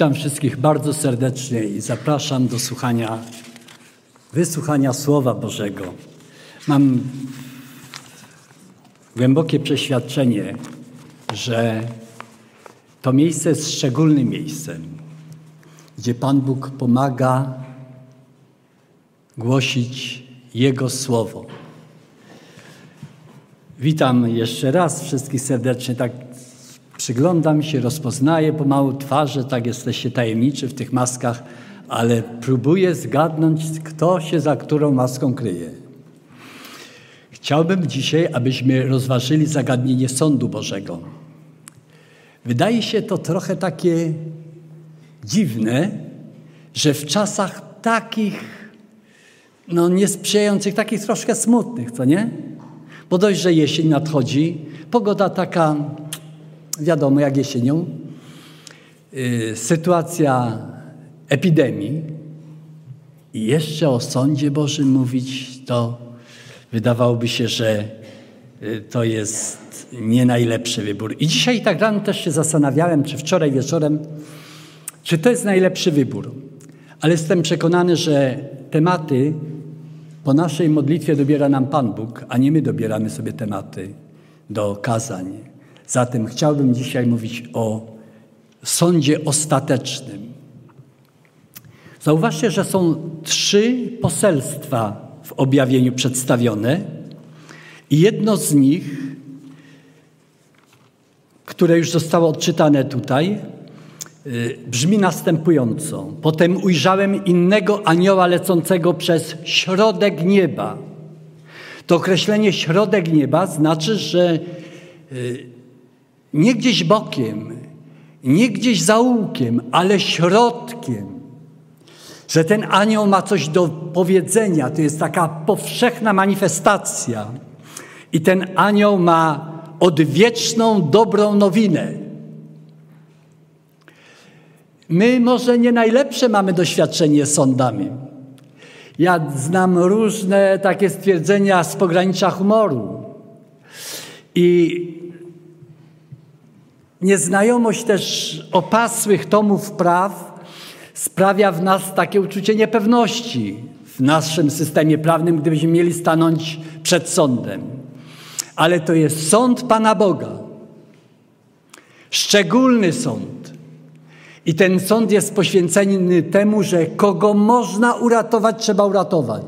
Witam wszystkich bardzo serdecznie i zapraszam do słuchania, wysłuchania Słowa Bożego. Mam głębokie przeświadczenie, że to miejsce jest szczególnym miejscem, gdzie Pan Bóg pomaga głosić Jego Słowo. Witam jeszcze raz wszystkich serdecznie. Tak przyglądam się, rozpoznaję pomału twarze, tak jesteście tajemniczy w tych maskach, ale próbuję zgadnąć, kto się za którą maską kryje. Chciałbym dzisiaj, abyśmy rozważyli zagadnienie sądu Bożego. Wydaje się to trochę takie dziwne, że w czasach takich, no niesprzyjających, takich troszkę smutnych, co nie? Bo dość, że jesień nadchodzi, pogoda taka, wiadomo jak jesienią, yy, sytuacja epidemii i jeszcze o sądzie Bożym mówić, to wydawałoby się, że yy, to jest nie najlepszy wybór. I dzisiaj tak rano też się zastanawiałem, czy wczoraj wieczorem, czy to jest najlepszy wybór. Ale jestem przekonany, że tematy po naszej modlitwie dobiera nam Pan Bóg, a nie my dobieramy sobie tematy do kazań. Zatem chciałbym dzisiaj mówić o sądzie ostatecznym. Zauważcie, że są trzy poselstwa w objawieniu przedstawione i jedno z nich, które już zostało odczytane tutaj, y, brzmi następująco. Potem ujrzałem innego anioła lecącego przez środek nieba. To określenie środek nieba znaczy, że y, nie gdzieś bokiem, nie gdzieś zaułkiem, ale środkiem. Że ten anioł ma coś do powiedzenia, to jest taka powszechna manifestacja. I ten anioł ma odwieczną, dobrą nowinę. My może nie najlepsze mamy doświadczenie z sądami. Ja znam różne takie stwierdzenia z pogranicza humoru. I nieznajomość też opasłych tomów praw sprawia w nas takie uczucie niepewności w naszym systemie prawnym, gdybyśmy mieli stanąć przed sądem. Ale to jest sąd Pana Boga. Szczególny sąd. I ten sąd jest poświęcony temu, że kogo można uratować, trzeba uratować.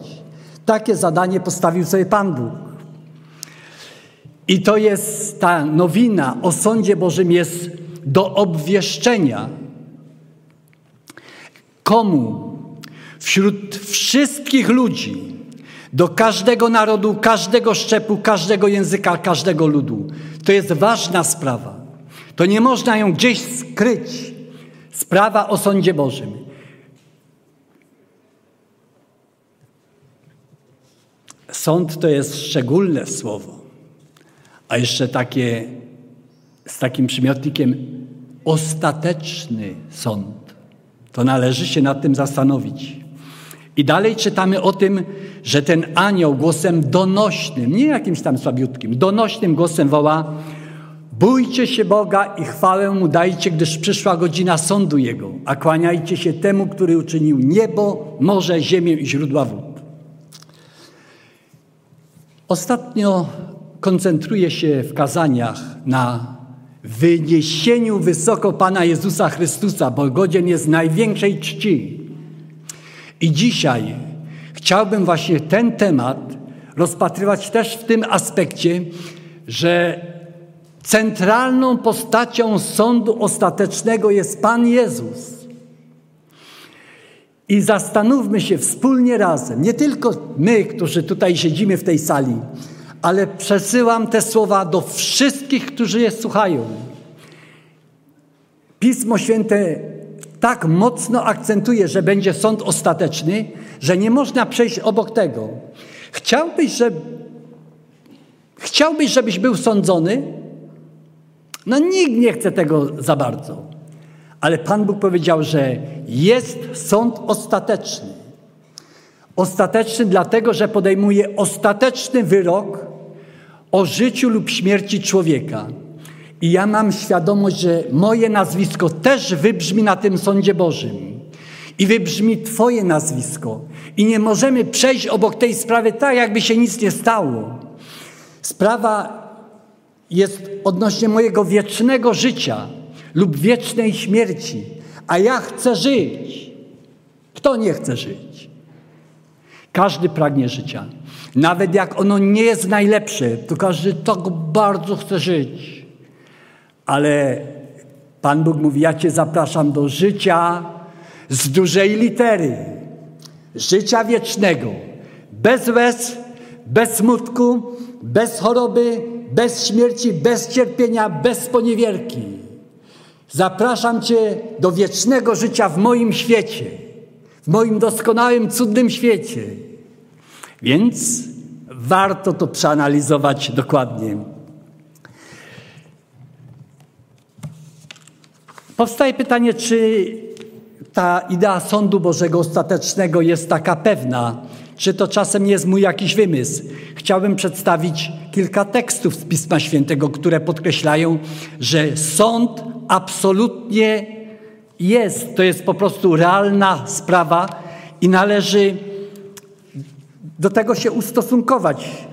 Takie zadanie postawił sobie Pan Bóg. I to jest ta nowina o sądzie Bożym jest do obwieszczenia. Komu? Wśród wszystkich ludzi, do każdego narodu, każdego szczepu, każdego języka, każdego ludu. To jest ważna sprawa. To nie można ją gdzieś skryć. Sprawa o sądzie Bożym. Sąd to jest szczególne słowo, a jeszcze takie z takim przymiotnikiem ostateczny sąd. To należy się nad tym zastanowić. I dalej czytamy o tym, że ten anioł głosem donośnym, nie jakimś tam słabiutkim, donośnym głosem woła: Bójcie się Boga i chwałę mu dajcie, gdyż przyszła godzina sądu Jego, a kłaniajcie się temu, który uczynił niebo, morze, ziemię i źródła wód. Ostatnio koncentruję się w kazaniach na wyniesieniu wysoko Pana Jezusa Chrystusa, bo godzien jest największej czci. I dzisiaj chciałbym właśnie ten temat rozpatrywać też w tym aspekcie, że centralną postacią sądu ostatecznego jest Pan Jezus. I zastanówmy się wspólnie razem, nie tylko my, którzy tutaj siedzimy w tej sali, ale przesyłam te słowa do wszystkich, którzy je słuchają. Pismo Święte tak mocno akcentuje, że będzie sąd ostateczny, że nie można przejść obok tego. Chciałbyś, że... Chciałbyś, żebyś był sądzony? No nikt nie chce tego za bardzo. Ale Pan Bóg powiedział, że jest sąd ostateczny. Ostateczny dlatego, że podejmuje ostateczny wyrok o życiu lub śmierci człowieka. I ja mam świadomość, że moje nazwisko też wybrzmi na tym sądzie Bożym. I wybrzmi Twoje nazwisko. I nie możemy przejść obok tej sprawy tak, jakby się nic nie stało. Sprawa jest odnośnie mojego wiecznego życia lub wiecznej śmierci, a ja chcę żyć. Kto nie chce żyć? Każdy pragnie życia. Nawet jak ono nie jest najlepsze, to każdy tak bardzo chce żyć. Ale Pan Bóg mówi: Ja Cię zapraszam do życia z dużej litery. Życia wiecznego. Bez łez, bez smutku, bez choroby, bez śmierci, bez cierpienia, bez poniewierki. Zapraszam Cię do wiecznego życia w moim świecie, w moim doskonałym, cudnym świecie. Więc warto to przeanalizować dokładnie. Powstaje pytanie, czy ta idea sądu Bożego ostatecznego jest taka pewna, czy to czasem jest mój jakiś wymysł. Chciałbym przedstawić kilka tekstów z Pisma Świętego, które podkreślają, że sąd absolutnie jest. To jest po prostu realna sprawa i należy do tego się ustosunkować.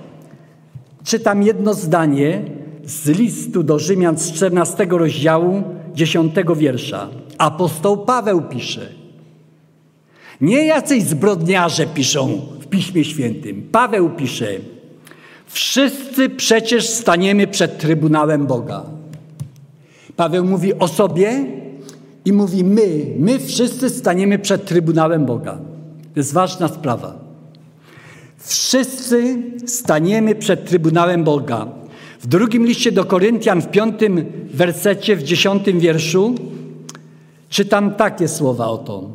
Czytam jedno zdanie z listu do Rzymian z 14 rozdziału, 10 wiersza. Apostoł Paweł pisze. Nie jacyś zbrodniarze piszą w Piśmie Świętym. Paweł pisze. Wszyscy przecież staniemy przed Trybunałem Boga. Paweł mówi o sobie i mówi my, my wszyscy staniemy przed Trybunałem Boga. To jest ważna sprawa. Wszyscy staniemy przed Trybunałem Boga. W drugim liście do Koryntian, w piątym wersecie, w dziesiątym wierszu, czytam takie słowa oto.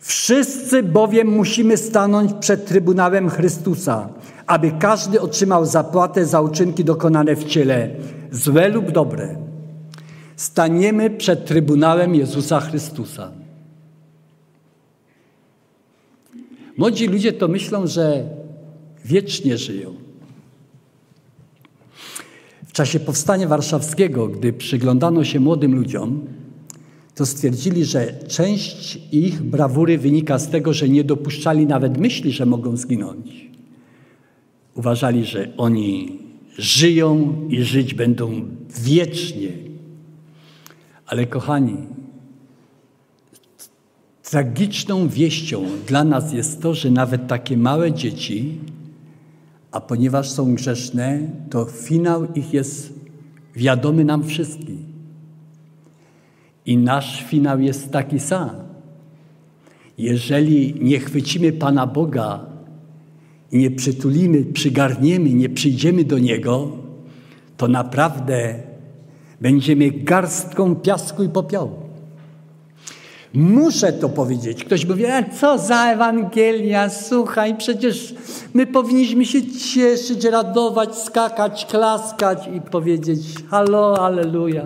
Wszyscy bowiem musimy stanąć przed Trybunałem Chrystusa, aby każdy otrzymał zapłatę za uczynki dokonane w ciele, złe lub dobre. Staniemy przed Trybunałem Jezusa Chrystusa. Młodzi ludzie to myślą, że wiecznie żyją. W czasie powstania warszawskiego, gdy przyglądano się młodym ludziom, to stwierdzili, że część ich brawury wynika z tego, że nie dopuszczali nawet myśli, że mogą zginąć. Uważali, że oni żyją i żyć będą wiecznie. Ale kochani, tragiczną wieścią dla nas jest to, że nawet takie małe dzieci, a ponieważ są grzeszne, to finał ich jest wiadomy nam wszystkim. I nasz finał jest taki sam. Jeżeli nie chwycimy Pana Boga nie przytulimy, przygarniemy, nie przyjdziemy do Niego, to naprawdę będziemy garstką piasku i popiołu. Muszę to powiedzieć. Ktoś mówi, a co za Ewangelia, słuchaj, przecież my powinniśmy się cieszyć, radować, skakać, klaskać i powiedzieć halo, aleluja.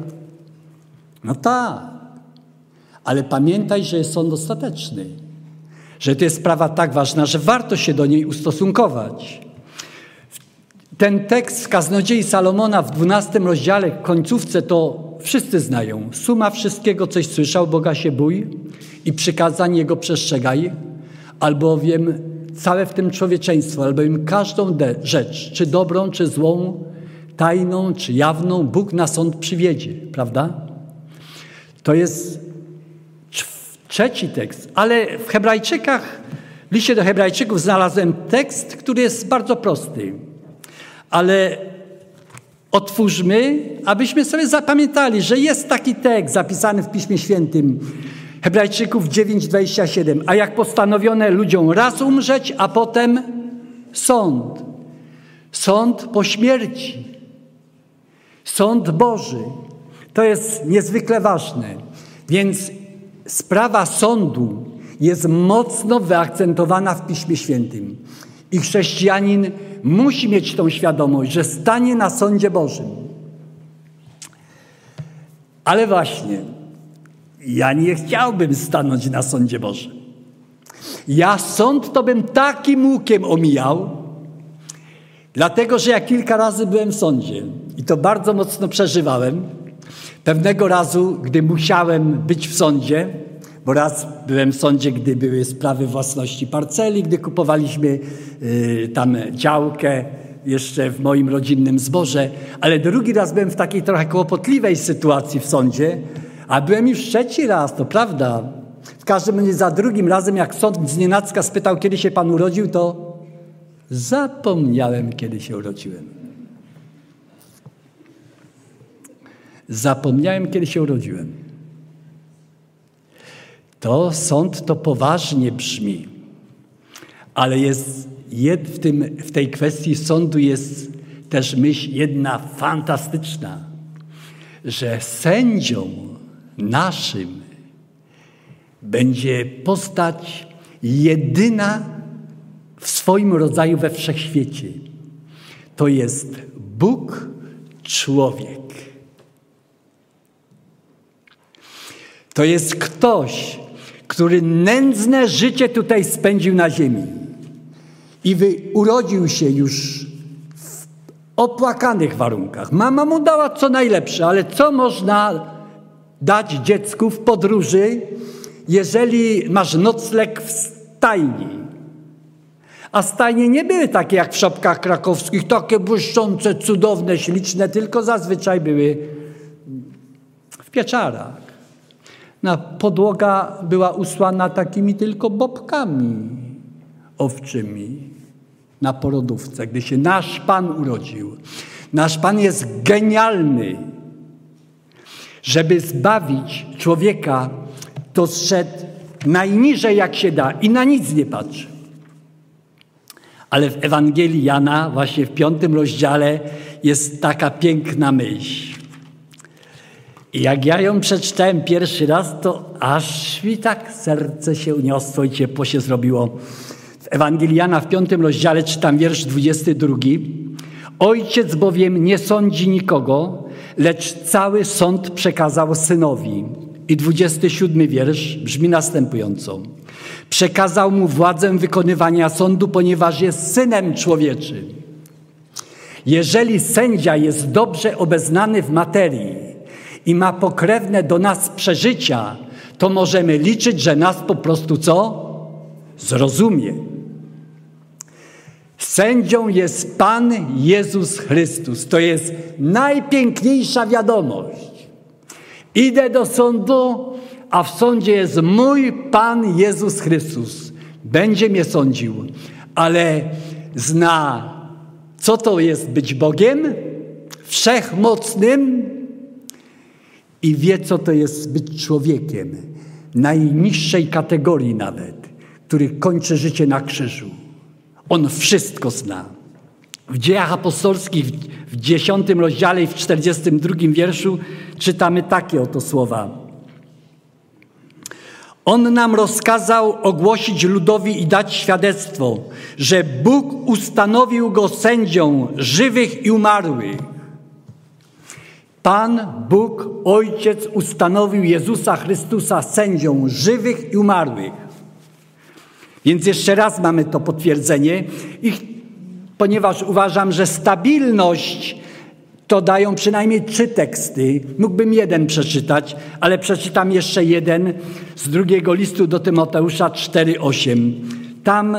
No tak, ale pamiętaj, że jest sąd ostateczny, że to jest sprawa tak ważna, że warto się do niej ustosunkować. Ten tekst z Kaznodziei Salomona w 12 rozdziale, końcówce, to wszyscy znają. Suma wszystkiego, coś słyszał, Boga się bój i przykazań Jego przestrzegaj, albowiem całe w tym człowieczeństwo, albowiem każdą rzecz, czy dobrą, czy złą, tajną, czy jawną, Bóg na sąd przywiedzie, prawda? To jest trzeci tekst, ale w Hebrajczykach, w liście do Hebrajczyków znalazłem tekst, który jest bardzo prosty. Ale otwórzmy, abyśmy sobie zapamiętali, że jest taki tekst zapisany w Piśmie Świętym. Hebrajczyków 9:27. A jak postanowione ludziom raz umrzeć, a potem sąd. Sąd po śmierci. Sąd Boży. To jest niezwykle ważne. Więc sprawa sądu jest mocno wyakcentowana w Piśmie Świętym. I chrześcijanin musi mieć tą świadomość, że stanie na sądzie Bożym. Ale właśnie, ja nie chciałbym stanąć na sądzie Bożym. Ja sąd to bym takim łukiem omijał, dlatego że ja kilka razy byłem w sądzie i to bardzo mocno przeżywałem. Pewnego razu, gdy musiałem być w sądzie, bo raz byłem w sądzie, gdy były sprawy własności parceli, gdy kupowaliśmy y, tam działkę jeszcze w moim rodzinnym zborze, ale drugi raz byłem w takiej trochę kłopotliwej sytuacji w sądzie, a byłem już trzeci raz, to prawda. W każdym razie za drugim razem, jak sąd z nienacka spytał, kiedy się pan urodził, to zapomniałem, kiedy się urodziłem. Zapomniałem, kiedy się urodziłem. To sąd to poważnie brzmi, ale jest w, tym, w tej kwestii sądu jest też myśl jedna fantastyczna, że sędzią naszym będzie postać jedyna w swoim rodzaju we wszechświecie. To jest Bóg, człowiek. To jest ktoś, który nędzne życie tutaj spędził na ziemi i wy, urodził się już w opłakanych warunkach. Mama mu dała co najlepsze, ale co można dać dziecku w podróży, jeżeli masz nocleg w stajni? A stajnie nie były takie jak w szopkach krakowskich, takie błyszczące, cudowne, śliczne, tylko zazwyczaj były w pieczarach. Na podłoga była usłana takimi tylko bobkami owczymi na porodówce, gdy się nasz Pan urodził. Nasz Pan jest genialny. Żeby zbawić człowieka, to zszedł najniżej jak się da i na nic nie patrzy. Ale w Ewangelii Jana, właśnie w piątym rozdziale, jest taka piękna myśl. Jak ja ją przeczytałem pierwszy raz, to aż mi tak serce się uniosło i ciepło się zrobiło. W Ewangelii Jana w piątym rozdziale czytam wiersz 22. Ojciec bowiem nie sądzi nikogo, lecz cały sąd przekazał synowi. I 27 wiersz brzmi następująco. Przekazał mu władzę wykonywania sądu, ponieważ jest synem człowieczym. Jeżeli sędzia jest dobrze obeznany w materii i ma pokrewne do nas przeżycia, to możemy liczyć, że nas po prostu co? Zrozumie. Sędzią jest Pan Jezus Chrystus. To jest najpiękniejsza wiadomość. Idę do sądu, a w sądzie jest mój Pan Jezus Chrystus. Będzie mnie sądził, ale zna, co to jest być Bogiem, wszechmocnym i wie, co to jest być człowiekiem, najniższej kategorii nawet, który kończy życie na krzyżu. On wszystko zna. W dziejach apostolskich w dziesiątym rozdziale i w czterdziestym drugim wierszu czytamy takie oto słowa. On nam rozkazał ogłosić ludowi i dać świadectwo, że Bóg ustanowił go sędzią żywych i umarłych. Pan Bóg, Ojciec, ustanowił Jezusa Chrystusa sędzią żywych i umarłych. Więc jeszcze raz mamy to potwierdzenie, I ponieważ uważam, że stabilność to dają przynajmniej trzy teksty. Mógłbym jeden przeczytać, ale przeczytam jeszcze jeden z drugiego listu do Tymoteusza 4:8. Tam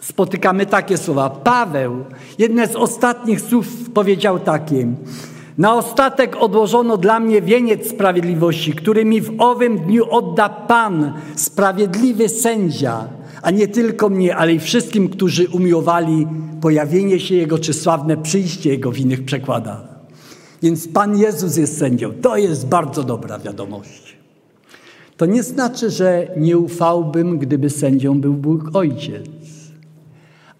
spotykamy takie słowa. Paweł, jedne z ostatnich słów powiedział takie: Na ostatek odłożono dla mnie wieniec sprawiedliwości, który mi w owym dniu odda Pan, sprawiedliwy sędzia a nie tylko mnie, ale i wszystkim, którzy umiłowali pojawienie się Jego czy sławne przyjście Jego w innych przekładach. Więc Pan Jezus jest sędzią. To jest bardzo dobra wiadomość. To nie znaczy, że nie ufałbym, gdyby sędzią był Bóg Ojciec.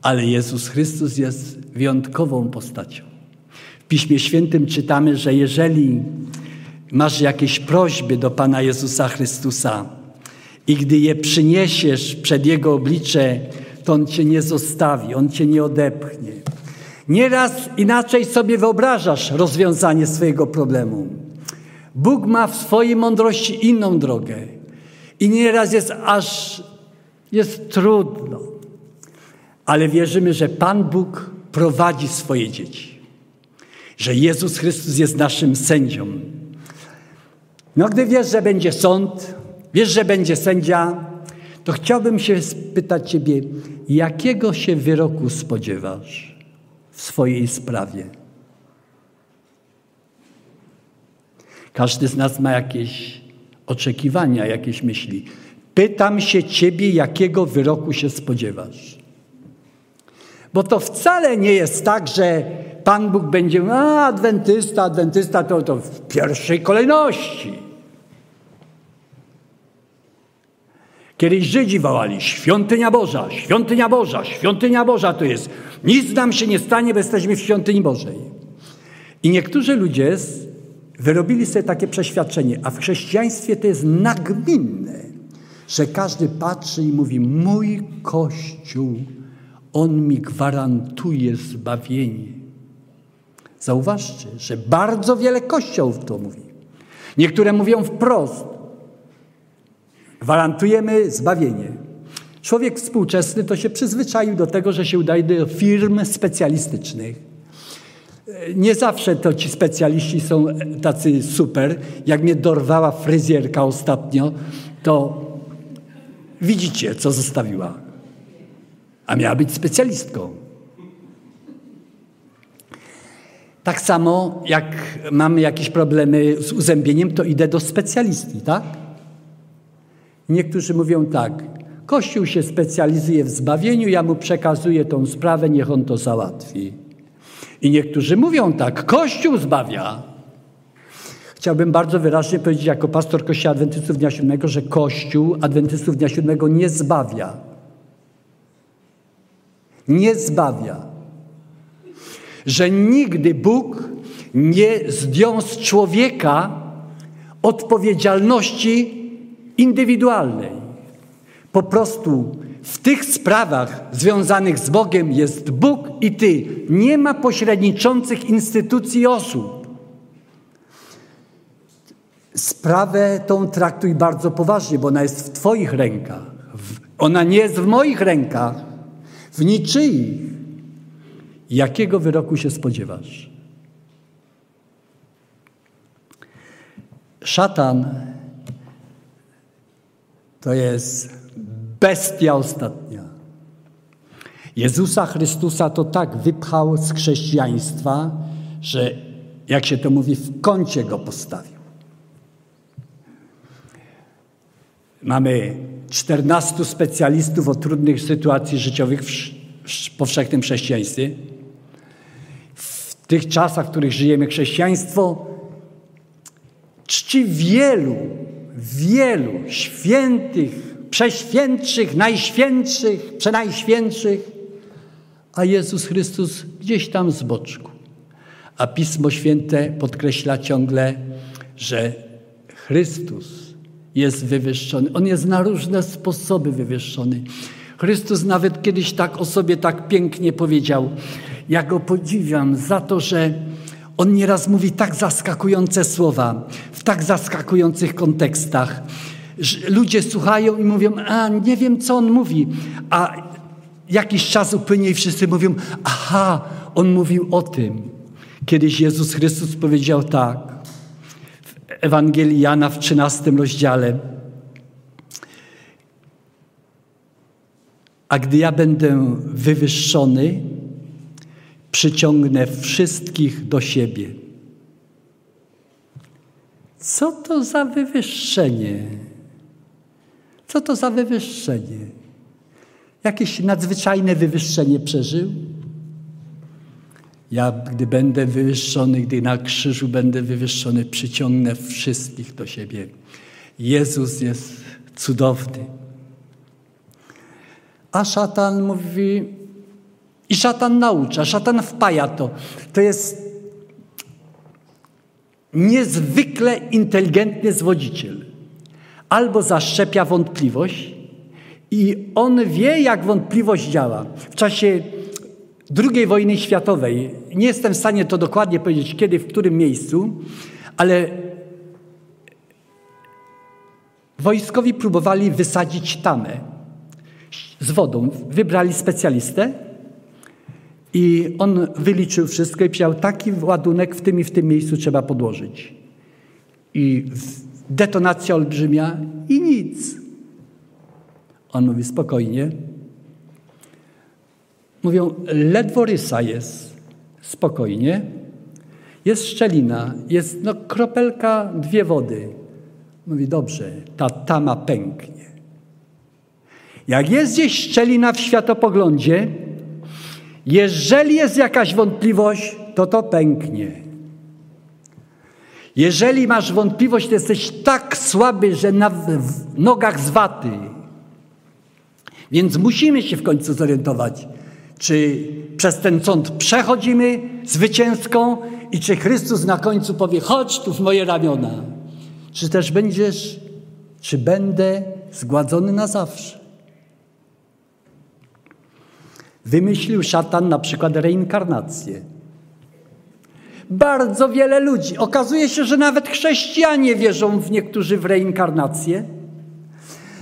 Ale Jezus Chrystus jest wyjątkową postacią. Piśmie Świętym czytamy, że jeżeli masz jakieś prośby do Pana Jezusa Chrystusa, i gdy je przyniesiesz przed Jego oblicze, to On cię nie zostawi, On cię nie odepchnie. Nieraz inaczej sobie wyobrażasz rozwiązanie swojego problemu. Bóg ma w swojej mądrości inną drogę. I nieraz jest aż jest trudno. Ale wierzymy, że Pan Bóg prowadzi swoje dzieci. Że Jezus Chrystus jest naszym sędzią. No gdy wiesz, że będzie sąd, wiesz, że będzie sędzia, to chciałbym się spytać Ciebie, jakiego się wyroku spodziewasz w swojej sprawie? Każdy z nas ma jakieś oczekiwania, jakieś myśli. Pytam się Ciebie, jakiego wyroku się spodziewasz. Bo to wcale nie jest tak, że Pan Bóg będzie, a adwentysta, adwentysta to, to w pierwszej kolejności. Kiedyś Żydzi wołali, świątynia Boża, świątynia Boża, świątynia Boża to jest. Nic nam się nie stanie, bo jesteśmy w świątyni Bożej. I niektórzy ludzie wyrobili sobie takie przeświadczenie, a w chrześcijaństwie to jest nagminne, że każdy patrzy i mówi, mój Kościół, on mi gwarantuje zbawienie. Zauważcie, że bardzo wiele kościołów to mówi. Niektóre mówią wprost, Gwarantujemy zbawienie. Człowiek współczesny to się przyzwyczaił do tego, że się udaje do firm specjalistycznych. Nie zawsze to ci specjaliści są tacy super. Jak mnie dorwała fryzjerka ostatnio, to widzicie, co zostawiła. A miała być specjalistką. Tak samo jak mamy jakieś problemy z uzębieniem, to idę do specjalisty, tak? Niektórzy mówią tak, Kościół się specjalizuje w zbawieniu, ja mu przekazuję tą sprawę, niech on to załatwi. I niektórzy mówią tak, Kościół zbawia. Chciałbym bardzo wyraźnie powiedzieć jako pastor Kościoła Adwentystów Dnia Siódmego, że Kościół Adwentystów Dnia Siódmego nie zbawia. Nie zbawia. Że nigdy Bóg nie zdjął z człowieka odpowiedzialności indywidualnej. Po prostu w tych sprawach związanych z Bogiem jest Bóg i Ty. Nie ma pośredniczących instytucji osób. Sprawę tą traktuj bardzo poważnie, bo ona jest w Twoich rękach. Ona nie jest w moich rękach, w niczyich. Jakiego wyroku się spodziewasz? Szatan to jest bestia ostatnia. Jezusa Chrystusa to tak wypchał z chrześcijaństwa, że jak się to mówi, w kącie go postawił. Mamy 14 specjalistów o trudnych sytuacji życiowych w powszechnym chrześcijaństwie. W tych czasach, w których żyjemy, chrześcijaństwo czci wielu wielu świętych, przeświętszych, najświętszych, przenajświętszych, a Jezus Chrystus gdzieś tam z boczku. A Pismo Święte podkreśla ciągle, że Chrystus jest wywyższony. On jest na różne sposoby wywyższony. Chrystus nawet kiedyś tak o sobie tak pięknie powiedział. Ja go podziwiam za to, że on nieraz mówi tak zaskakujące słowa, w tak zaskakujących kontekstach. Ludzie słuchają i mówią, a nie wiem, co on mówi. A jakiś czas upłynie i wszyscy mówią, aha, on mówił o tym. Kiedyś Jezus Chrystus powiedział tak Ewangelii Jana w 13 rozdziale. A gdy ja będę wywyższony, przyciągnę wszystkich do siebie. Co to za wywyższenie? Co to za wywyższenie? Jakieś nadzwyczajne wywyższenie przeżył? Ja, gdy będę wywyższony, gdy na krzyżu będę wywyższony, przyciągnę wszystkich do siebie. Jezus jest cudowny. A szatan mówi: i szatan naucza, szatan wpaja to. To jest niezwykle inteligentny zwodziciel. Albo zaszczepia wątpliwość i on wie, jak wątpliwość działa. W czasie II wojny światowej, nie jestem w stanie to dokładnie powiedzieć, kiedy, w którym miejscu, ale wojskowi próbowali wysadzić tamę z wodą. Wybrali specjalistę, i on wyliczył wszystko i powiedział, taki ładunek w tym i w tym miejscu trzeba podłożyć. I detonacja olbrzymia i nic. On mówi spokojnie. Mówią, ledwo rysa jest. Spokojnie. Jest szczelina, jest no, kropelka, dwie wody. Mówi, dobrze, ta tama pęknie. Jak jest gdzieś szczelina w światopoglądzie, jeżeli jest jakaś wątpliwość, to to pęknie. Jeżeli masz wątpliwość, to jesteś tak słaby, że na nogach z waty. Więc musimy się w końcu zorientować, czy przez ten sąd przechodzimy zwycięską i czy Chrystus na końcu powie: chodź tu w moje ramiona. Czy też będziesz, czy będę zgładzony na zawsze. Wymyślił szatan na przykład reinkarnację. Bardzo wiele ludzi. Okazuje się, że nawet chrześcijanie wierzą w niektórzy w reinkarnację.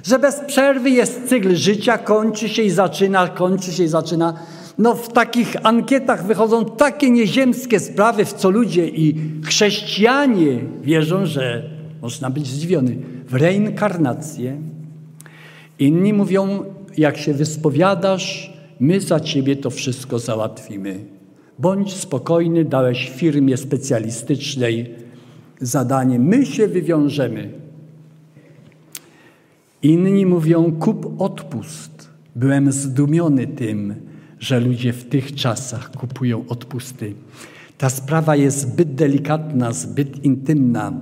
Że bez przerwy jest cykl życia, kończy się i zaczyna, kończy się i zaczyna. No w takich ankietach wychodzą takie nieziemskie sprawy, w co ludzie i chrześcijanie wierzą, że można być zdziwiony w reinkarnację. Inni mówią, jak się wyspowiadasz, my za ciebie to wszystko załatwimy. Bądź spokojny, dałeś firmie specjalistycznej zadanie, my się wywiążemy. Inni mówią, kup odpust. Byłem zdumiony tym, że ludzie w tych czasach kupują odpusty. Ta sprawa jest zbyt delikatna, zbyt intymna,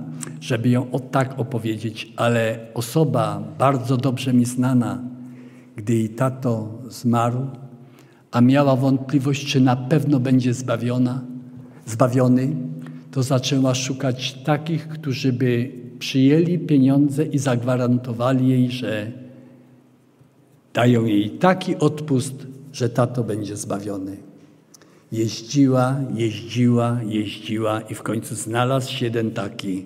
żeby ją o tak opowiedzieć, ale osoba bardzo dobrze mi znana, gdy jej tato zmarł, a miała wątpliwość, czy na pewno będzie zbawiona, zbawiony, to zaczęła szukać takich, którzy by przyjęli pieniądze i zagwarantowali jej, że dają jej taki odpust, że tato będzie zbawiony. Jeździła, jeździła, jeździła i w końcu znalazł się jeden taki,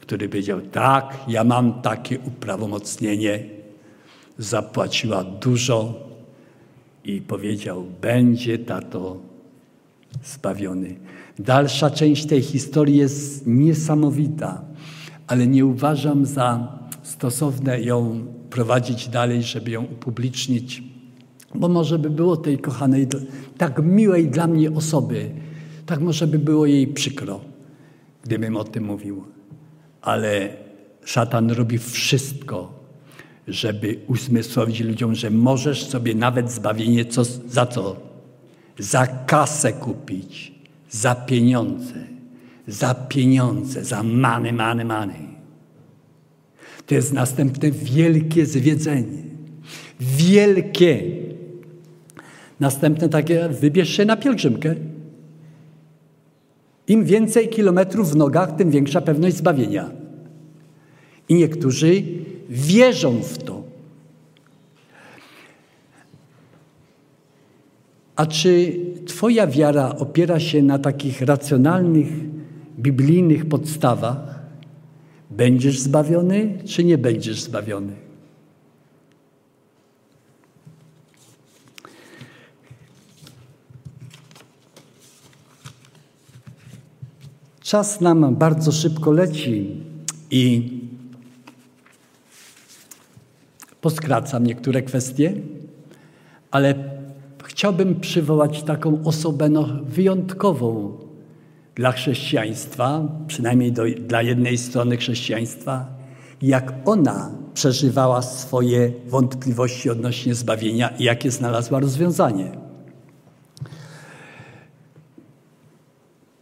który powiedział: Tak, ja mam takie uprawomocnienie. Zapłaciła dużo i powiedział: Będzie tato zbawiony. Dalsza część tej historii jest niesamowita, ale nie uważam za stosowne ją prowadzić dalej, żeby ją upublicznić bo może by było tej kochanej, tak miłej dla mnie osoby, tak może by było jej przykro, gdybym o tym mówił. Ale szatan robi wszystko, żeby uzmysłowić ludziom, że możesz sobie nawet zbawienie co, za co? Za kasę kupić, za pieniądze, za pieniądze, za many, many, many. To jest następne wielkie zwiedzenie. Wielkie Następne takie, wybierz się na pielgrzymkę. Im więcej kilometrów w nogach, tym większa pewność zbawienia. I niektórzy wierzą w to. A czy Twoja wiara opiera się na takich racjonalnych, biblijnych podstawach? Będziesz zbawiony, czy nie będziesz zbawiony? Czas nam bardzo szybko leci i poskracam niektóre kwestie, ale chciałbym przywołać taką osobę no, wyjątkową dla chrześcijaństwa, przynajmniej do, dla jednej strony chrześcijaństwa, jak ona przeżywała swoje wątpliwości odnośnie zbawienia i jakie znalazła rozwiązanie.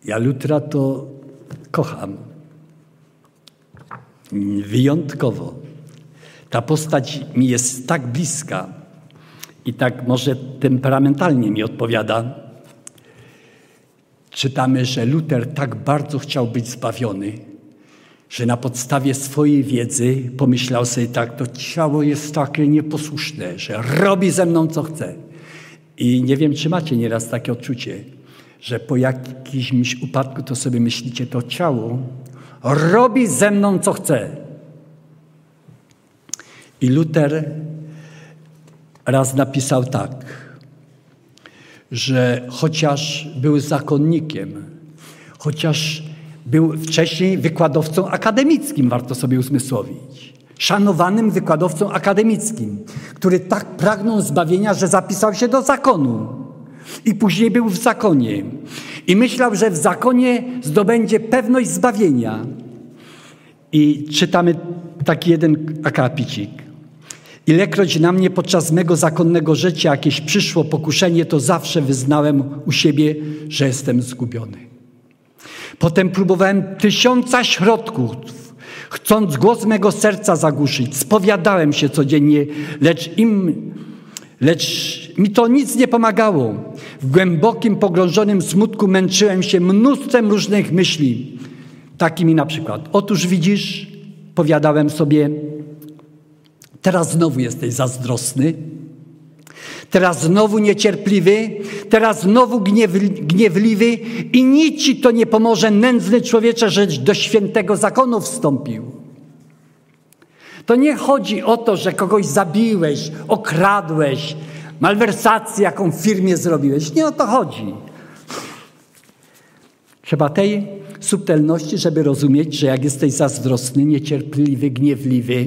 Ja Lutra to kocham. Wyjątkowo. Ta postać mi jest tak bliska i tak może temperamentalnie mi odpowiada. Czytamy, że Luter tak bardzo chciał być zbawiony, że na podstawie swojej wiedzy pomyślał sobie tak, to ciało jest takie nieposłuszne, że robi ze mną co chce. I nie wiem, czy macie nieraz takie odczucie, że po jakimś upadku to sobie myślicie, to ciało robi ze mną co chce. I Luter raz napisał tak, że chociaż był zakonnikiem, chociaż Był wcześniej wykładowcą akademickim, warto sobie uzmysłowić. Szanowanym wykładowcą akademickim, który tak pragnął zbawienia, że zapisał się do zakonu. I później był w zakonie. I myślał, że w zakonie zdobędzie pewność zbawienia. I czytamy taki jeden akapicik. Ilekroć na mnie podczas mego zakonnego życia jakieś przyszło pokuszenie, to zawsze wyznałem u siebie, że jestem zgubiony. Potem próbowałem tysiąca środków, chcąc głos mego serca zagłuszyć. Spowiadałem się codziennie, lecz im, lecz mi to nic nie pomagało. W głębokim, pogrążonym smutku męczyłem się mnóstwem różnych myśli. Takimi na przykład. Otóż widzisz, powiadałem sobie, teraz znowu jesteś zazdrosny, teraz znowu niecierpliwy, teraz znowu gniewliwy i nic ci to nie pomoże, nędzny człowiecze, żeś do świętego zakonu wstąpił. To nie chodzi o to, że kogoś zabiłeś, okradłeś, malwersację, jaką w firmie zrobiłeś. Nie o to chodzi. Trzeba tej subtelności, żeby rozumieć, że jak jesteś zazdrosny, niecierpliwy, gniewliwy,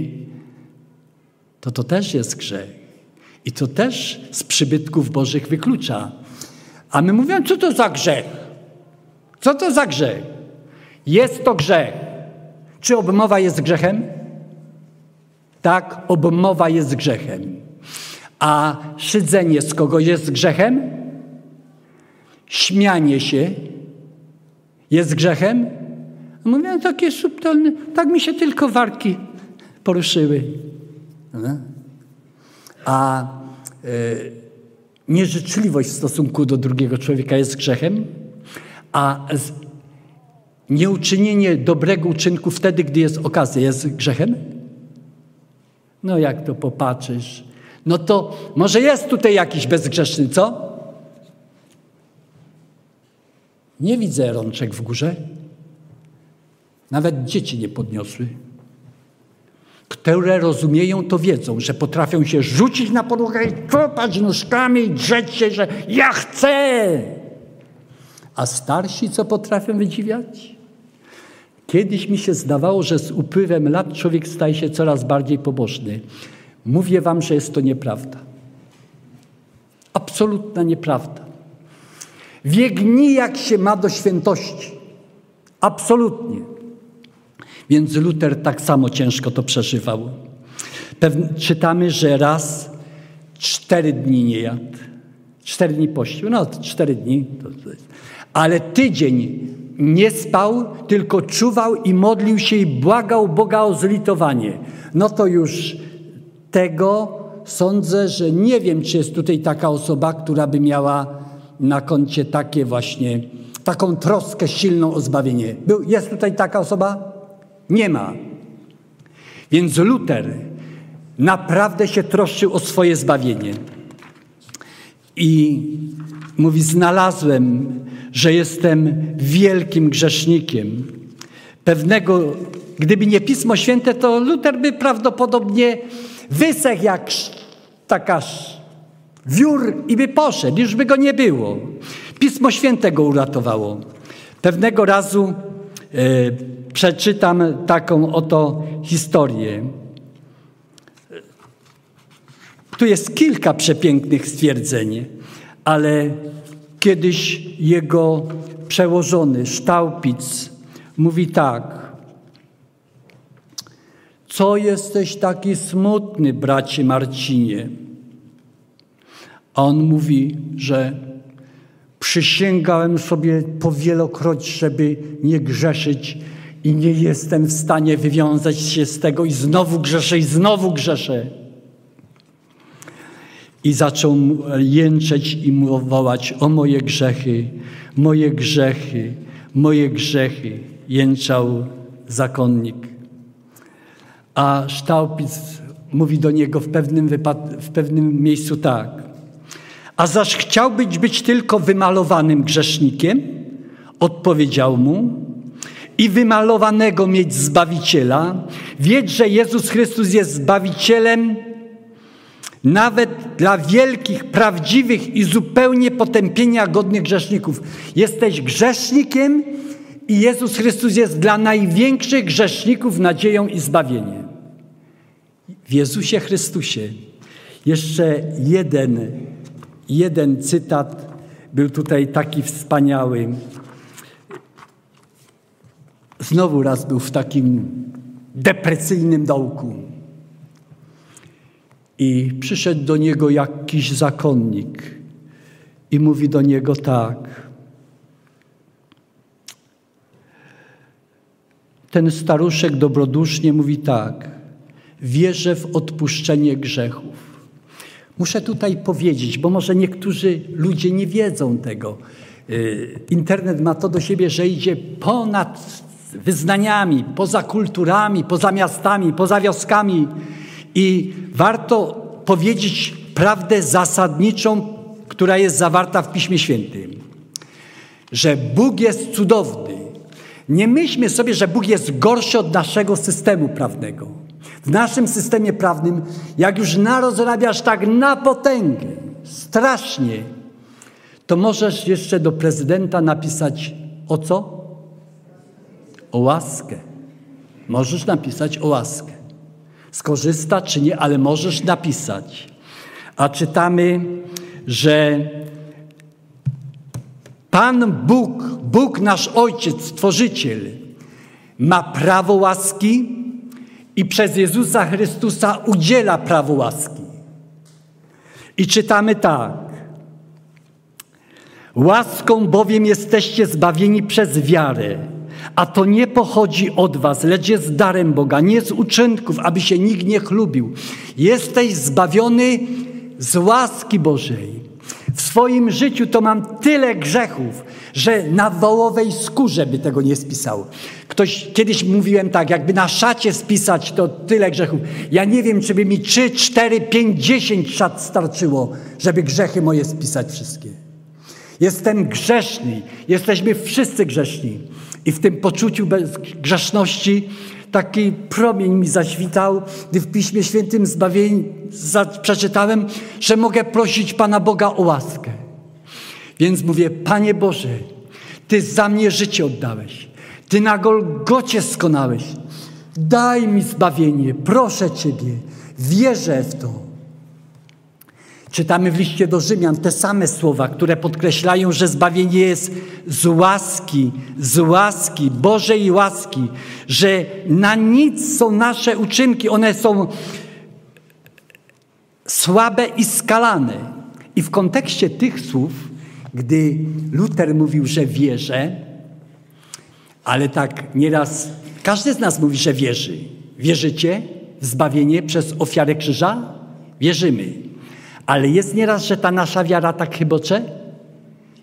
to to też jest grzech. I to też z przybytków Bożych wyklucza. A my mówimy, co to za grzech? Co to za grzech? Jest to grzech. Czy obmowa jest grzechem? Tak, obmowa jest grzechem. A szydzenie z kogoś jest grzechem? Śmianie się jest grzechem? Mówię, takie subtelne, tak mi się tylko warki poruszyły. A y, nieżyczliwość w stosunku do drugiego człowieka jest grzechem, a nieuczynienie dobrego uczynku wtedy, gdy jest okazja, jest grzechem? No jak to popatrzysz, no to może jest tutaj jakiś bezgrzeszny, co? Nie widzę rączek w górze. Nawet dzieci nie podniosły. Które rozumieją, to wiedzą, że potrafią się rzucić na podłogę i kopać nóżkami i drzeć się, że ja chcę. A starsi co potrafią wydziwiać? Kiedyś mi się zdawało, że z upływem lat człowiek staje się coraz bardziej pobożny. Mówię wam, że jest to nieprawda. Absolutna nieprawda. Wiek nijak się ma do świętości. Absolutnie. Więc Luter tak samo ciężko to przeżywał. Pewnie, czytamy, że raz cztery dni nie jadł. Cztery dni pościł. No, cztery dni. Ale tydzień nie spał, tylko czuwał i modlił się i błagał Boga o zlitowanie. No to już tego sądzę, że nie wiem, czy jest tutaj taka osoba, która by miała na koncie takie właśnie, taką troskę silną o zbawienie. Był, jest tutaj taka osoba? Nie ma. Więc Luter naprawdę się troszczył o swoje zbawienie. I mówi: Znalazłem, że jestem wielkim grzesznikiem. Pewnego, gdyby nie Pismo Święte, to Luter by prawdopodobnie wysechł jak taka wiór i by poszedł, już by go nie było. Pismo Święte go uratowało. Pewnego razu e, przeczytam taką oto historię. Tu jest kilka przepięknych stwierdzeń, ale kiedyś jego przełożony Ształpic mówi tak. Co jesteś taki smutny, bracie Marcinie? A on mówi, że przysięgałem sobie powielokroć, żeby nie grzeszyć i nie jestem w stanie wywiązać się z tego i znowu grzeszę i znowu grzeszę. I zaczął jęczeć i mu wołać o moje grzechy, moje grzechy, moje grzechy. Jęczał zakonnik. A Ształpic mówi do niego w pewnym, w pewnym miejscu tak. A zaś chciałbyś być tylko wymalowanym grzesznikiem? Odpowiedział mu, i wymalowanego mieć Zbawiciela, wiedz, że Jezus Chrystus jest Zbawicielem nawet dla wielkich, prawdziwych i zupełnie potępienia godnych grzeszników. Jesteś grzesznikiem i Jezus Chrystus jest dla największych grzeszników nadzieją i zbawieniem. W Jezusie Chrystusie. Jeszcze jeden, jeden cytat był tutaj taki wspaniały. Znowu raz był w takim depresyjnym dołku. I przyszedł do niego jakiś zakonnik i mówi do niego tak. Ten staruszek dobrodusznie mówi tak. Wierzę w odpuszczenie grzechów. Muszę tutaj powiedzieć, bo może niektórzy ludzie nie wiedzą tego. Y, internet ma to do siebie, że idzie ponad wyznaniami, poza kulturami, poza miastami, poza wioskami. I warto powiedzieć prawdę zasadniczą, która jest zawarta w Piśmie Świętym. Że Bóg jest cudowny. Nie myślmy sobie, że Bóg jest gorszy od naszego systemu prawnego. W naszym systemie prawnym, jak już narozrabiasz tak na potęgę, strasznie, to możesz jeszcze do prezydenta napisać o co? O łaskę. Możesz napisać o łaskę. Skorzysta czy nie, ale możesz napisać. A czytamy, że Pan Bóg, Bóg nasz Ojciec, Stworzyciel, ma prawo łaski i przez Jezusa Chrystusa udziela prawo łaski. I czytamy tak. Łaską bowiem jesteście zbawieni przez wiarę. A to nie pochodzi od was, lecz jest darem Boga, nie z uczynków, aby się nikt nie chlubił. Jesteś zbawiony z łaski Bożej. W swoim życiu to mam tyle grzechów, że na wołowej skórze by tego nie spisał. Ktoś, kiedyś mówiłem tak, jakby na szacie spisać to tyle grzechów. Ja nie wiem, czy by mi trzy, cztery, pięć, dziesięć szat starczyło, żeby grzechy moje spisać wszystkie. Jestem grzeszny. Jesteśmy wszyscy grzeszni. I w tym poczuciu grzeszności taki promień mi zaświtał, gdy w Piśmie Świętym zbawień przeczytałem, że mogę prosić Pana Boga o łaskę. Więc mówię, Panie Boże, Ty za mnie życie oddałeś. Ty na Golgocie skonałeś. Daj mi zbawienie, proszę Ciebie. Wierzę w to. Czytamy w liście do Rzymian te same słowa, które podkreślają, że zbawienie jest z łaski, z łaski, Bożej łaski, że na nic są nasze uczynki, one są słabe i skalane. I w kontekście tych słów, gdy Luter mówił, że wierzę, ale tak nieraz każdy z nas mówi, że wierzy. Wierzycie w zbawienie przez ofiarę krzyża? Wierzymy. Ale jest nieraz, że ta nasza wiara tak chybocze,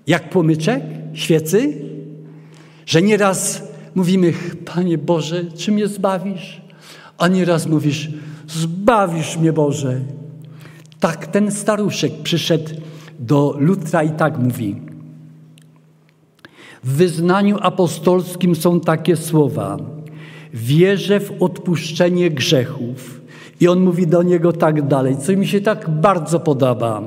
jak płomyczek świecy, że nieraz mówimy, Panie Boże, czy mnie zbawisz? A nieraz mówisz, zbawisz mnie Boże. Tak ten staruszek przyszedł do Lutra i tak mówi. W wyznaniu apostolskim są takie słowa. Wierzę w odpuszczenie grzechów i on mówi do niego tak dalej, co mi się tak bardzo podoba.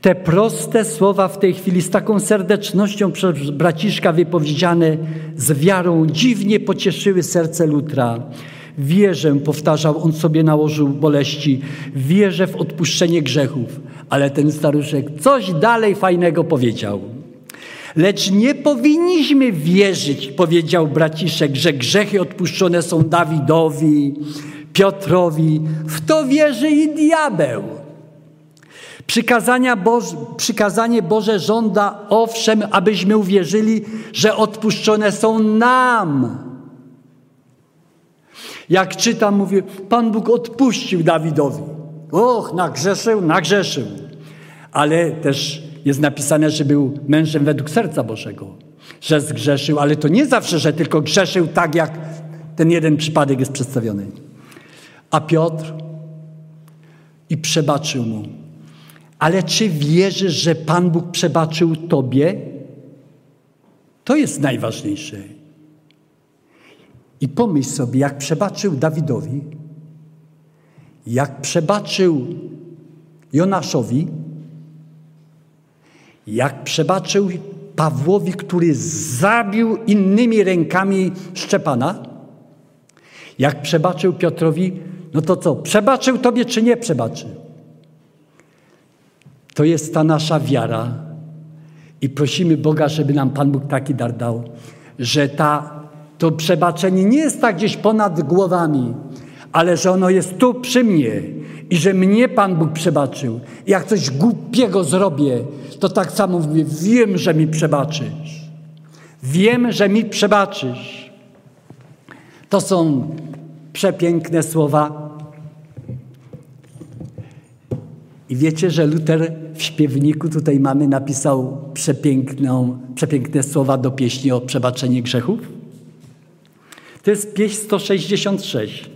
Te proste słowa w tej chwili z taką serdecznością przez braciszka wypowiedziane z wiarą dziwnie pocieszyły serce Lutra. Wierzę, powtarzał, on sobie nałożył boleści, wierzę w odpuszczenie grzechów. Ale ten staruszek coś dalej fajnego powiedział. Lecz nie powinniśmy wierzyć, powiedział braciszek, że grzechy odpuszczone są Dawidowi, Piotrowi, w to wierzy i diabeł. Przykazania Boże, przykazanie Boże żąda owszem, abyśmy uwierzyli, że odpuszczone są nam. Jak czytam, mówię, Pan Bóg odpuścił Dawidowi. Och, nagrzeszył, nagrzeszył. Ale też jest napisane, że był mężem według serca Bożego. Że zgrzeszył, ale to nie zawsze, że tylko grzeszył tak, jak ten jeden przypadek jest przedstawiony. A Piotr i przebaczył mu. Ale czy wierzysz, że Pan Bóg przebaczył Tobie? To jest najważniejsze. I pomyśl sobie, jak przebaczył Dawidowi, jak przebaczył Jonaszowi, jak przebaczył Pawłowi, który zabił innymi rękami Szczepana? Jak przebaczył Piotrowi, no to co? Przebaczył tobie, czy nie przebaczył? To jest ta nasza wiara. I prosimy Boga, żeby nam Pan Bóg taki dar dał, że ta, to przebaczenie nie jest tak gdzieś ponad głowami, ale że ono jest tu przy mnie i że mnie Pan Bóg przebaczył. Jak coś głupiego zrobię, to tak samo mówię, wiem, że mi przebaczysz. Wiem, że mi przebaczysz. To są przepiękne słowa. I wiecie, że Luter w śpiewniku tutaj mamy napisał przepiękną, przepiękne słowa do pieśni o przebaczenie grzechów? To jest pieśń 166.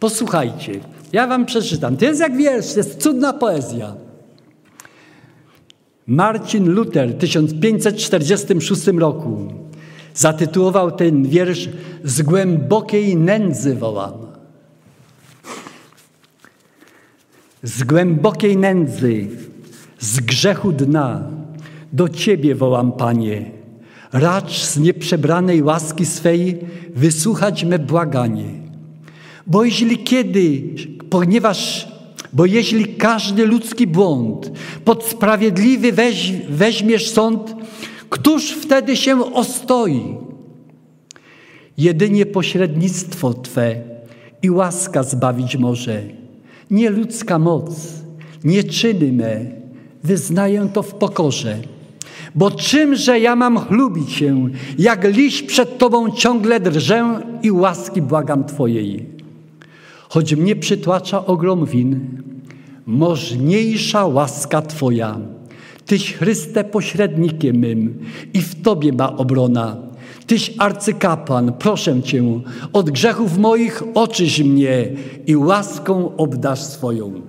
Posłuchajcie, ja wam przeczytam. To jest jak wiersz, to jest cudna poezja. Marcin Luther w 1546 roku zatytułował ten wiersz Z głębokiej nędzy wołam. Z głębokiej nędzy, z grzechu dna, do Ciebie wołam, Panie. Racz z nieprzebranej łaski swej wysłuchać me błaganie. Bo jeśli kiedy, ponieważ, bo jeśli każdy ludzki błąd pod sprawiedliwy weź, weźmiesz sąd, któż wtedy się ostoi? Jedynie pośrednictwo Twe i łaska zbawić może. Nie ludzka moc, nie czyny me, wyznaję to w pokorze. Bo czymże ja mam chlubić się, jak liść przed Tobą ciągle drżę i łaski błagam Twojej. Choć mnie przytłacza ogrom win, możniejsza łaska Twoja. Tyś Chryste pośrednikiem mym i w Tobie ma obrona. Tyś arcykapłan, proszę Cię, od grzechów moich oczyś mnie i łaską obdasz swoją.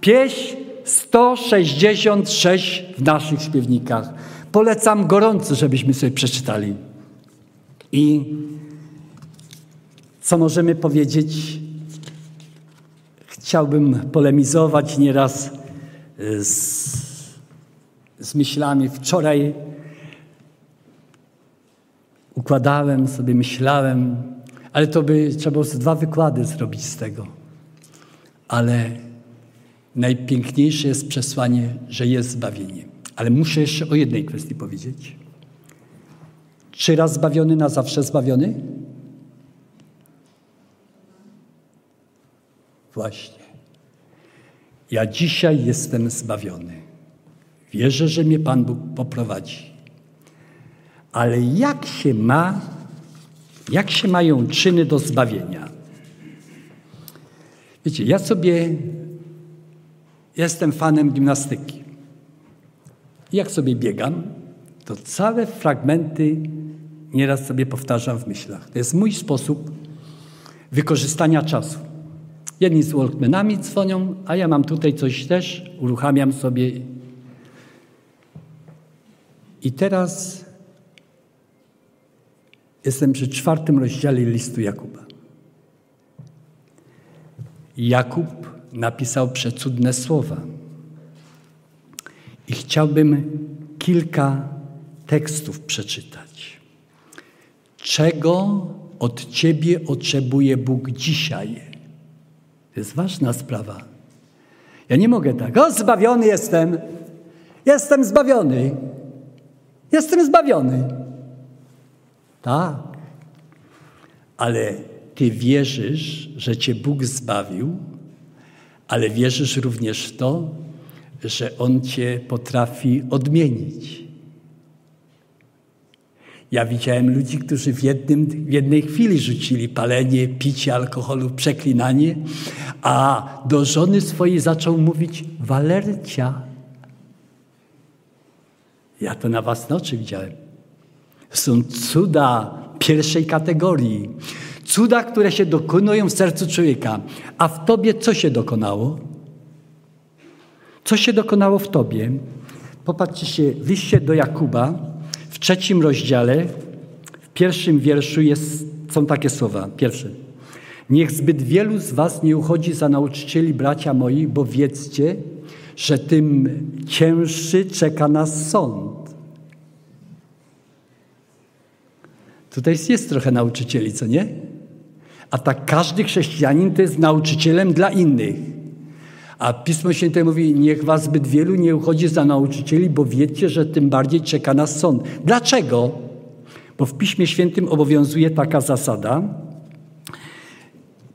Pieśń 166 w naszych śpiewnikach. Polecam gorąco, żebyśmy sobie przeczytali. I co możemy powiedzieć? Chciałbym polemizować nieraz z, z myślami. Wczoraj układałem sobie, myślałem, ale to by trzeba było dwa wykłady zrobić z tego. Ale najpiękniejsze jest przesłanie, że jest zbawienie. Ale muszę jeszcze o jednej kwestii powiedzieć. Czy raz zbawiony, na zawsze zbawiony? Właśnie. Ja dzisiaj jestem zbawiony. Wierzę, że mnie Pan Bóg poprowadzi. Ale jak się ma, jak się mają czyny do zbawienia? Wiecie, ja sobie jestem fanem gimnastyki. Jak sobie biegam, to całe fragmenty nieraz sobie powtarzam w myślach. To jest mój sposób wykorzystania czasu. Jedni z Walkmanami dzwonią, a ja mam tutaj coś też, uruchamiam sobie. I teraz jestem przy czwartym rozdziale listu Jakuba. Jakub napisał przecudne słowa. I chciałbym kilka tekstów przeczytać. Czego od Ciebie otrzymuje Bóg dzisiaj? To jest ważna sprawa. Ja nie mogę tak, o zbawiony jestem, jestem zbawiony, jestem zbawiony. Tak, ale Ty wierzysz, że Cię Bóg zbawił, ale wierzysz również w to, że On Cię potrafi odmienić. Ja widziałem ludzi, którzy w, jednym, w jednej chwili rzucili palenie, picie alkoholu, przeklinanie, a do żony swojej zaczął mówić Walercia. Ja to na własne oczy widziałem. Są cuda pierwszej kategorii. Cuda, które się dokonują w sercu człowieka. A w tobie co się dokonało? Co się dokonało w tobie? Popatrzcie się, w liście do Jakuba, w trzecim rozdziale, w pierwszym wierszu jest, są takie słowa. Pierwszy. Niech zbyt wielu z was nie uchodzi za nauczycieli, bracia moi, bo wiedzcie, że tym cięższy czeka nas sąd. Tutaj jest trochę nauczycieli, co nie? A tak każdy chrześcijanin to jest nauczycielem dla innych. A Pismo Święte mówi, niech was zbyt wielu nie uchodzi za nauczycieli, bo wiecie, że tym bardziej czeka nas sąd. Dlaczego? Bo w Piśmie Świętym obowiązuje taka zasada,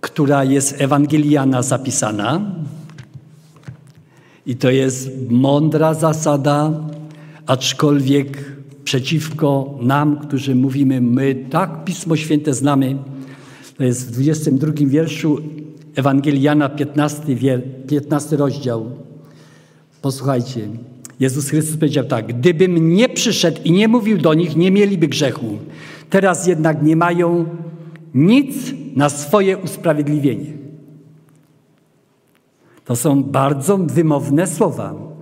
która jest Ewangeliana zapisana. I to jest mądra zasada, aczkolwiek przeciwko nam, którzy mówimy, my tak Pismo Święte znamy. To jest w 22 wierszu Ewangeliana, 15, 15 rozdział. Posłuchajcie. Jezus Chrystus powiedział tak: Gdybym nie przyszedł i nie mówił do nich, nie mieliby grzechu. Teraz jednak nie mają nic na swoje usprawiedliwienie. To są bardzo wymowne słowa.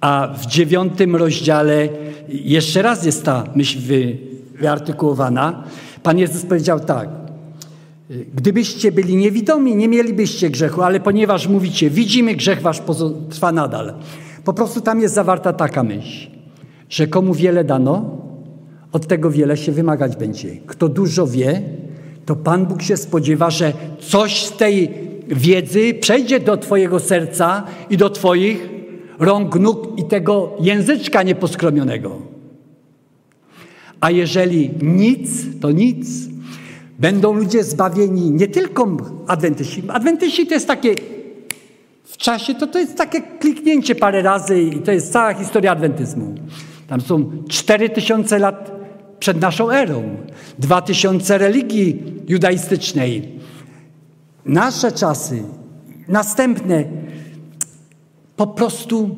A w dziewiątym rozdziale jeszcze raz jest ta myśl wy, wyartykułowana. Pan Jezus powiedział tak. Gdybyście byli niewidomi, nie mielibyście grzechu, ale ponieważ mówicie, widzimy, grzech wasz trwa nadal. Po prostu tam jest zawarta taka myśl, że komu wiele dano, od tego wiele się wymagać będzie. Kto dużo wie, to Pan Bóg się spodziewa, że coś z tej wiedzy przejdzie do Twojego serca i do Twoich rąk, nóg i tego języczka nieposkromionego. A jeżeli nic, to nic. Będą ludzie zbawieni nie tylko adwentyści. Adwentyści to jest takie w czasie, to, to jest takie kliknięcie parę razy i to jest cała historia adwentyzmu. Tam są cztery tysiące lat przed naszą erą, dwa tysiące religii judaistycznej. Nasze czasy, następne, po prostu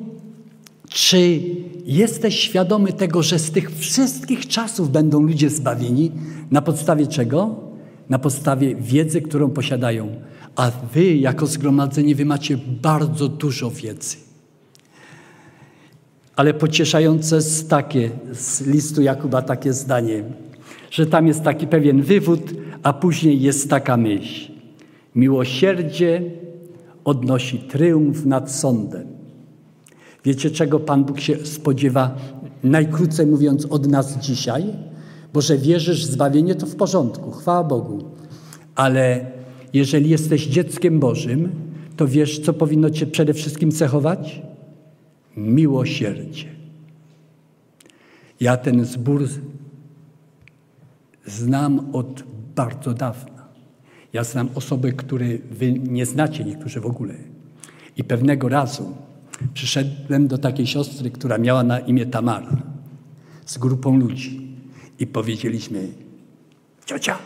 czy jesteś świadomy tego, że z tych wszystkich czasów będą ludzie zbawieni? Na podstawie czego? Na podstawie wiedzy, którą posiadają. A wy, jako zgromadzenie, wy macie bardzo dużo wiedzy. Ale pocieszające jest takie, z listu Jakuba takie zdanie, że tam jest taki pewien wywód, a później jest taka myśl. Miłosierdzie odnosi triumf nad sądem. Wiecie, czego Pan Bóg się spodziewa, najkrócej mówiąc, od nas dzisiaj? Bo że wierzysz w zbawienie, to w porządku, chwała Bogu. Ale jeżeli jesteś dzieckiem Bożym, to wiesz, co powinno Cię przede wszystkim cechować? Miłosierdzie. Ja ten zbór znam od bardzo dawna. Ja znam osoby, które wy nie znacie, niektórzy w ogóle. I pewnego razu przyszedłem do takiej siostry, która miała na imię Tamara, z grupą ludzi. I powiedzieliśmy, ciocia,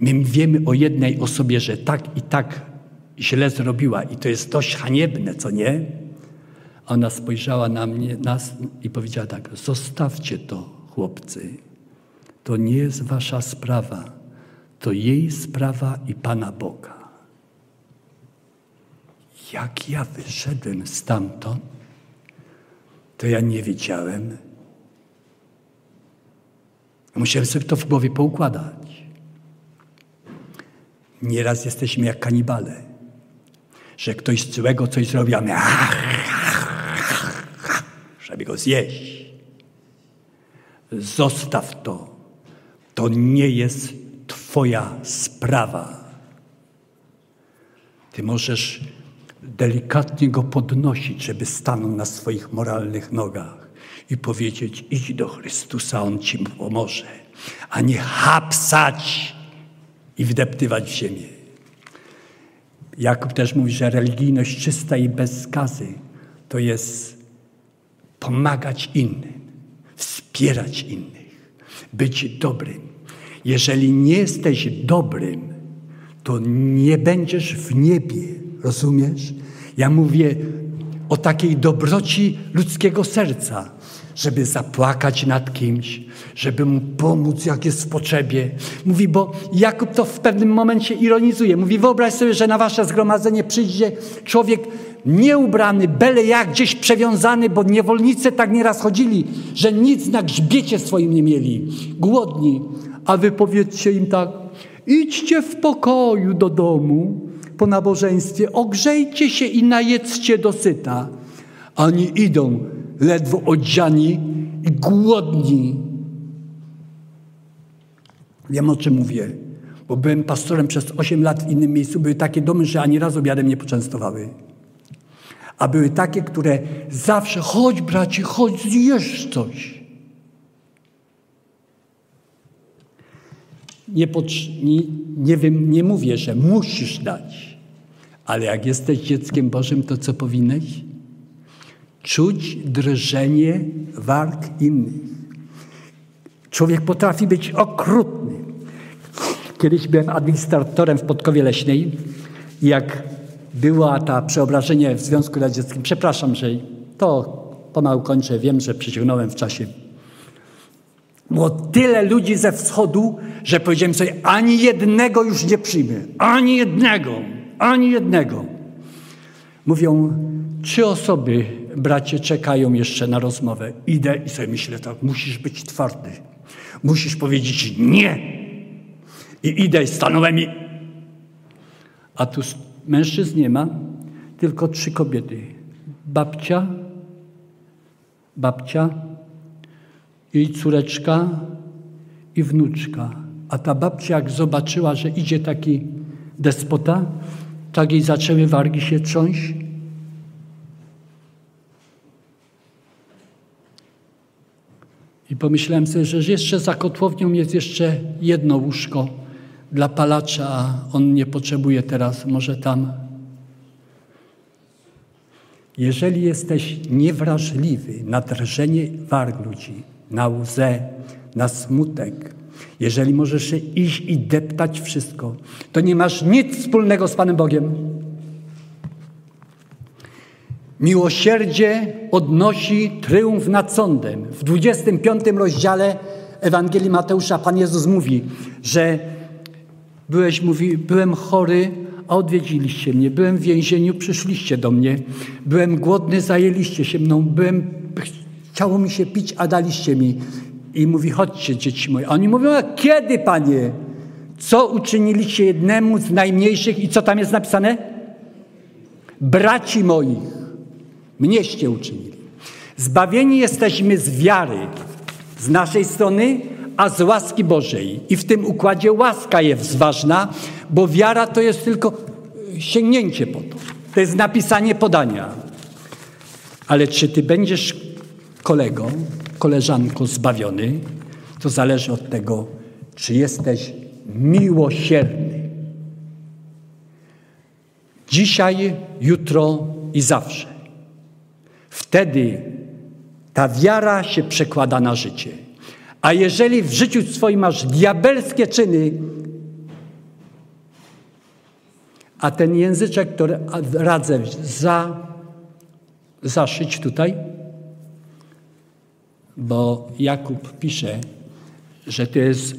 my wiemy o jednej osobie, że tak i tak źle zrobiła i to jest dość haniebne, co nie? Ona spojrzała na mnie, nas i powiedziała tak, zostawcie to, chłopcy. To nie jest wasza sprawa. To jej sprawa i Pana Boga. Jak ja wyszedłem stamtąd, to ja nie wiedziałem. Musiałem sobie to w głowie poukładać. Nieraz jesteśmy jak kanibale, że ktoś złego coś zrobi, a my żeby go zjeść. Zostaw to. To nie jest Twoja sprawa. Ty możesz delikatnie go podnosić, żeby stanął na swoich moralnych nogach i powiedzieć: idź do Chrystusa, On ci pomoże, a nie hapsać i wdeptywać w ziemię. Jakub też mówi, że religijność czysta i bez skazy to jest pomagać innym, wspierać innych, być dobrym. Jeżeli nie jesteś dobrym, to nie będziesz w niebie, rozumiesz? Ja mówię o takiej dobroci ludzkiego serca, żeby zapłakać nad kimś, żeby mu pomóc, jak jest w potrzebie. Mówi, bo Jakub to w pewnym momencie ironizuje. Mówi, wyobraź sobie, że na wasze zgromadzenie przyjdzie człowiek nieubrany, byle jak, gdzieś przewiązany, bo niewolnicy tak nieraz chodzili, że nic na grzbiecie swoim nie mieli. Głodni. A wy powiedzcie im tak, idźcie w pokoju do domu po nabożeństwie, ogrzejcie się i najedzcie dosyta. Oni idą ledwo odziani i głodni. Wiem o czym mówię, bo byłem pastorem przez 8 lat w innym miejscu. Były takie domy, że ani razu obiadem nie poczęstowały. A były takie, które zawsze, chodź bracie, chodź, zjesz coś. Nie, nie, wiem, nie mówię, że musisz dać, ale jak jesteś dzieckiem Bożym, to co powinieneś? Czuć drżenie warg innych. Człowiek potrafi być okrutny. Kiedyś byłem administratorem w Podkowie Leśnej i jak było ta przeobrażenie w Związku Radzieckim, przepraszam, że to pomału kończę, wiem, że przyciągnąłem w czasie. Było tyle ludzi ze wschodu, że powiedziałem sobie, ani jednego już nie przyjmę. Ani jednego, ani jednego. Mówią, trzy osoby, bracie, czekają jeszcze na rozmowę. Idę i sobie myślę tak, musisz być twardy. Musisz powiedzieć nie. I idę i stanąłem i... A tu mężczyzn nie ma, tylko trzy kobiety. Babcia, babcia, jej córeczka i wnuczka. A ta babcia, jak zobaczyła, że idzie taki despota, tak jej zaczęły wargi się trząść. I pomyślałem sobie, że jeszcze za kotłownią jest jeszcze jedno łóżko dla palacza, a on nie potrzebuje teraz, może tam. Jeżeli jesteś niewrażliwy na drżenie warg ludzi, na łzę, na smutek, jeżeli możesz iść i deptać wszystko, to nie masz nic wspólnego z Panem Bogiem. Miłosierdzie odnosi triumf nad sądem. W 25 rozdziale Ewangelii Mateusza Pan Jezus mówi, że byłeś, mówi, byłem chory, a odwiedziliście mnie. Byłem w więzieniu, przyszliście do mnie. Byłem głodny, zajęliście się mną. Byłem, chciało mi się pić, a daliście mi. I mówi, chodźcie dzieci moje. A oni mówią, a kiedy Panie? Co uczyniliście jednemu z najmniejszych i co tam jest napisane? Braci moich. Mnieście uczynili. Zbawieni jesteśmy z wiary z naszej strony, a z łaski Bożej. I w tym układzie łaska jest ważna, bo wiara to jest tylko sięgnięcie po to. To jest napisanie podania. Ale czy ty będziesz kolego, koleżanko zbawiony, to zależy od tego, czy jesteś miłosierny. Dzisiaj, jutro i zawsze. Wtedy ta wiara się przekłada na życie. A jeżeli w życiu swoim masz diabelskie czyny, a ten języczek, który radzę za, zaszyć tutaj, bo Jakub pisze, że to jest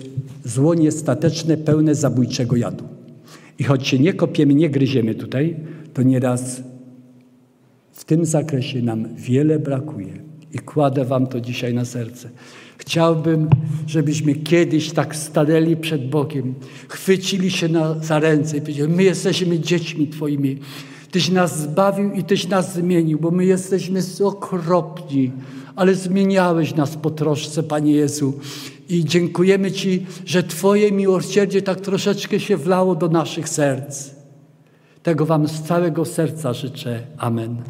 zło niestateczne, pełne zabójczego jadu. I choć się nie kopiemy, nie gryziemy tutaj, to nieraz w tym zakresie nam wiele brakuje. I kładę Wam to dzisiaj na serce. Chciałbym, żebyśmy kiedyś tak stanęli przed Bogiem, chwycili się na, za ręce i powiedzieli: My jesteśmy dziećmi Twoimi. Tyś nas zbawił i Tyś nas zmienił, bo my jesteśmy okropni, ale zmieniałeś nas po troszce, Panie Jezu. I dziękujemy Ci, że Twoje miłosierdzie tak troszeczkę się wlało do naszych serc. Tego Wam z całego serca życzę. Amen.